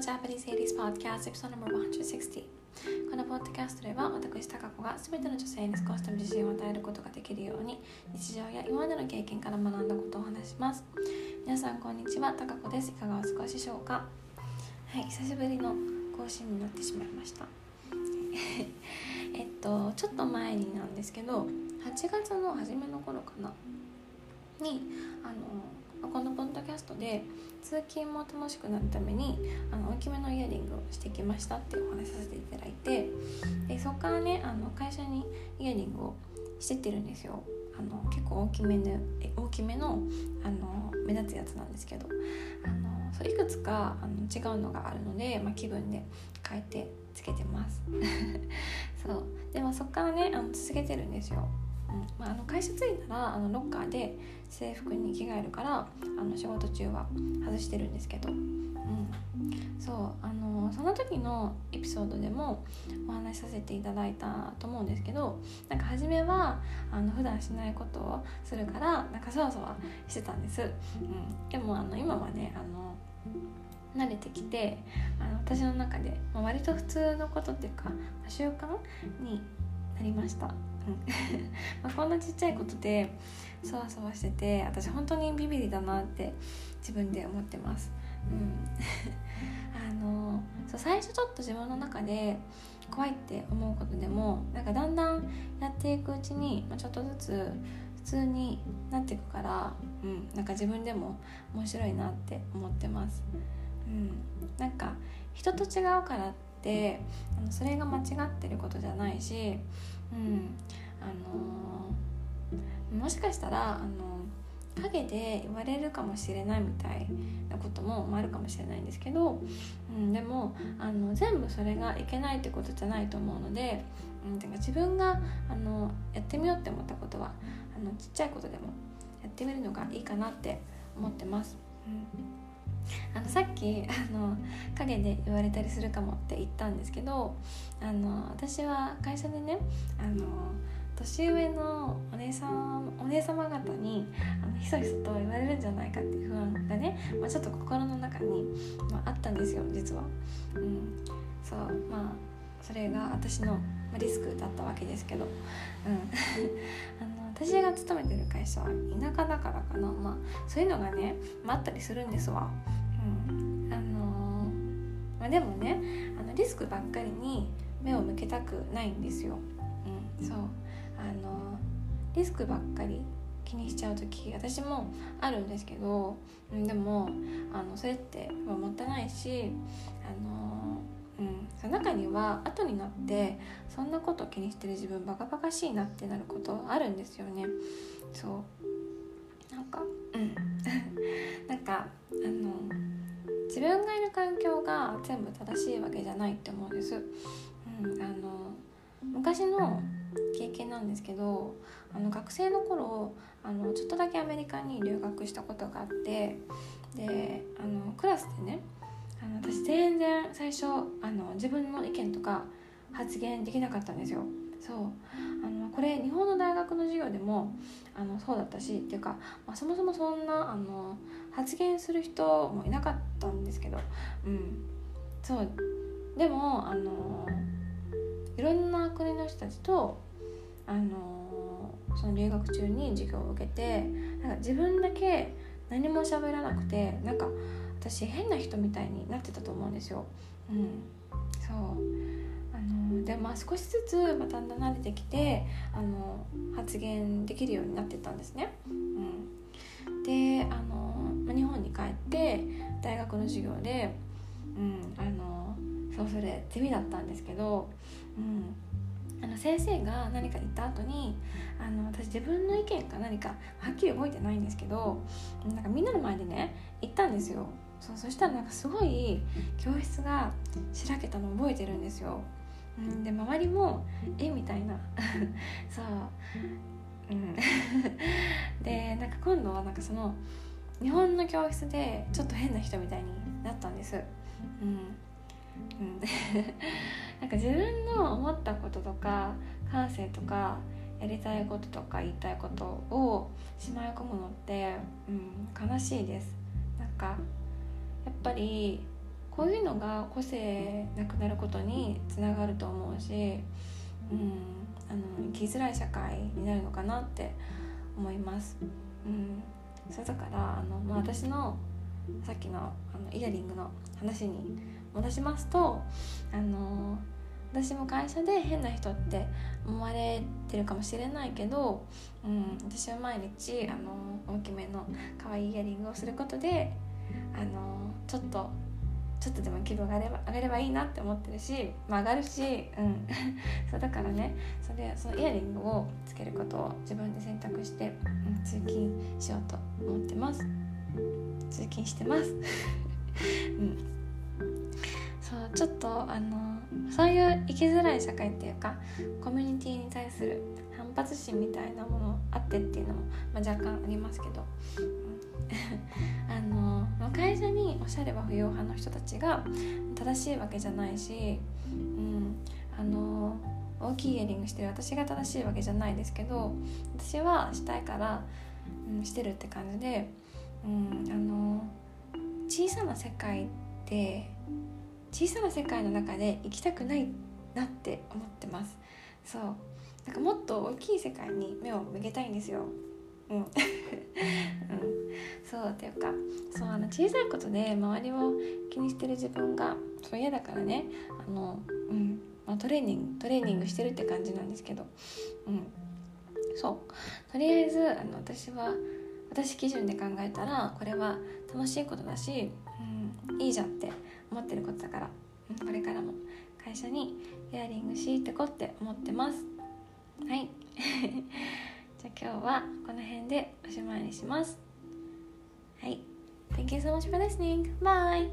Japanese 80s Podcast Episode No.160 このポッドキャストでは私タカ子が全ての女性に少しでも自信を与えることができるように日常や今までの経験から学んだことを話します。皆さんこんにちは。タカ子です。いかがお過ごしでしょうか？はい久しぶりの更新になってしまいました。えっとちょっと前になんですけど8月の初めの頃かな？にあのこのポッドキャストで通勤も楽しくなるためにあの大きめのイヤリングをしてきましたっていうお話させていただいてでそこからねあの会社にイヤリングをしてってるんですよ。あの結構大きめの大きめのあの目立つやつなんですけど。あのそういくつかあの違うのがあるので、まあ、気分で変えてつけてます。そう。でもそっからねあの続けてるんですよ。まあ、あの会社着いたらあのロッカーで制服に着替えるからあの仕事中は外してるんですけど、うん、そうあのその時のエピソードでもお話しさせていただいたと思うんですけどなんか初めはあの普段しないことをするからなんかそわそわしてたんです、うん、でもあの今はねあの慣れてきてあの私の中で、まあ、割と普通のことっていうか習慣にりました。まあこんなちっちゃいことでそわそわしてて私本当にビビりだなって自分で思ってます。うん、あのそう最初ちょっと自分の中で怖いって思うことでもなんかだんだんやっていくうちに、まあ、ちょっとずつ普通になっていくから、うん、なんか自分でも面白いなって思ってます。うん、なんか人と違うからってあのそれが間違ってることじゃないし、うんあの、もしかしたら、あの陰で言われるかもしれないみたいなこともあるかもしれないんですけど、うん、でもあの全部それがいけないってことじゃないと思うので、うん、てか自分があのやってみようって思ったことはあのちっちゃいことでもやってみるのがいいかなって思ってます。うんあのさっきあの陰で言われたりするかもって言ったんですけどあの私は会社でねあの年上のお姉さんお姉様方にあのひそひそと言われるんじゃないかっていう不安がね、まあ、ちょっと心の中に、まあ、あったんですよ実は。うん、そうまあそれが私のリスクだったわけですけど、うん、あの私が勤めてる会社は田舎だからかな、まあ、そういうのがね、まあ、ったりするんですわ。あのー、まあ、でもねあのリスクばっかりに目を向けたくないんですよ。うん、そう。あのー、リスクばっかり気にしちゃう時私もあるんですけど、うん、でもあのそれってもったいないしあのうん、その中には後になってそんなこと気にしてる自分バカバカしいなってなることあるんですよね。そう。なんかうん。なんかあの自分がいる環境が全部正しいわけじゃないって思うんです、うん、あの昔の経験なんですけどあの学生の頃あのちょっとだけアメリカに留学したことがあってであのクラスでねあの私全然最初あの自分の意見とか発言できなかったんですよ。そう。あのこれ日本の大学の授業でもあのそうだったしっていうか、まあ、そもそもそんなあの発言する人もいなかったんですけどうん。そう。でもあのいろんな国の人たちとあのその留学中に授業を受けてなんか自分だけ何も喋らなくてなんか私変な人みたいになってたと思うんですよ。うん、そう。あのでまあ少しずつ、まあ、だんだん慣れてきてあの発言できるようになってたんですね。うん、であの、日本に帰って大学の授業で、うん、あのそうそれゼミだったんですけど、うん、あの先生が何か言った後にあの私自分の意見か何かはっきり覚えてないんですけどなんかみんなの前でね言ったんですよ。そうそしたらなんかすごい教室がしらけたの覚えてるんですよ、うん、で周りもえみたいな。そう。うん。でなんか今度はなんかその日本の教室でちょっと変な人みたいになったんです。うん。うん、なんか自分の思ったこととか感性とかやりたいこととか言いたいことをしまい込むのって、うん、悲しいです。なんかやっぱりこういうのが個性なくなることにつながると思うし、うん、あの生きづらい社会になるのかなって思います。うん、それだからあの、まあ、私のさっきのあのイヤリングの話に戻しますとあの私も会社で変な人って思われてるかもしれないけど、うん、私は毎日あの大きめの可愛いイヤリングをすることであのちょっとちょっとでも気分が上がれば上がればいいなって思ってるし、まあ、上がるし、うん、そうだからねそれそのイヤリングをつけることを自分で選択して、うん、通勤しようと思ってます。通勤してます、うん、そうちょっとあのそういう生きづらい社会っていうかコミュニティに対する反発心みたいなものあってっていうのも、まあ、若干ありますけど、しゃれは不要派の人たちが正しいわけじゃないし、うん、あの大きいイヤリングしてる私が正しいわけじゃないですけど私はしたいから、うん、してるって感じで、うん、あの小さな世界って小さな世界の中で生きたくないなって思ってます。そう。なんかもっと大きい世界に目を向けたいんですよ。うん、うん、そうっていうかそうあの小さいことで周りを気にしてる自分がそう嫌だからねあの、うんまあ、トレーニングトレーニングしてるって感じなんですけど、うん、そう。とりあえずあの私は私基準で考えたらこれは楽しいことだし、うん、いいじゃんって思ってることだから、うん、これからも会社にイヤリングしてこって思ってます。はい。じゃあ今日はこの辺でおしまいにします you so much for listening. Bye!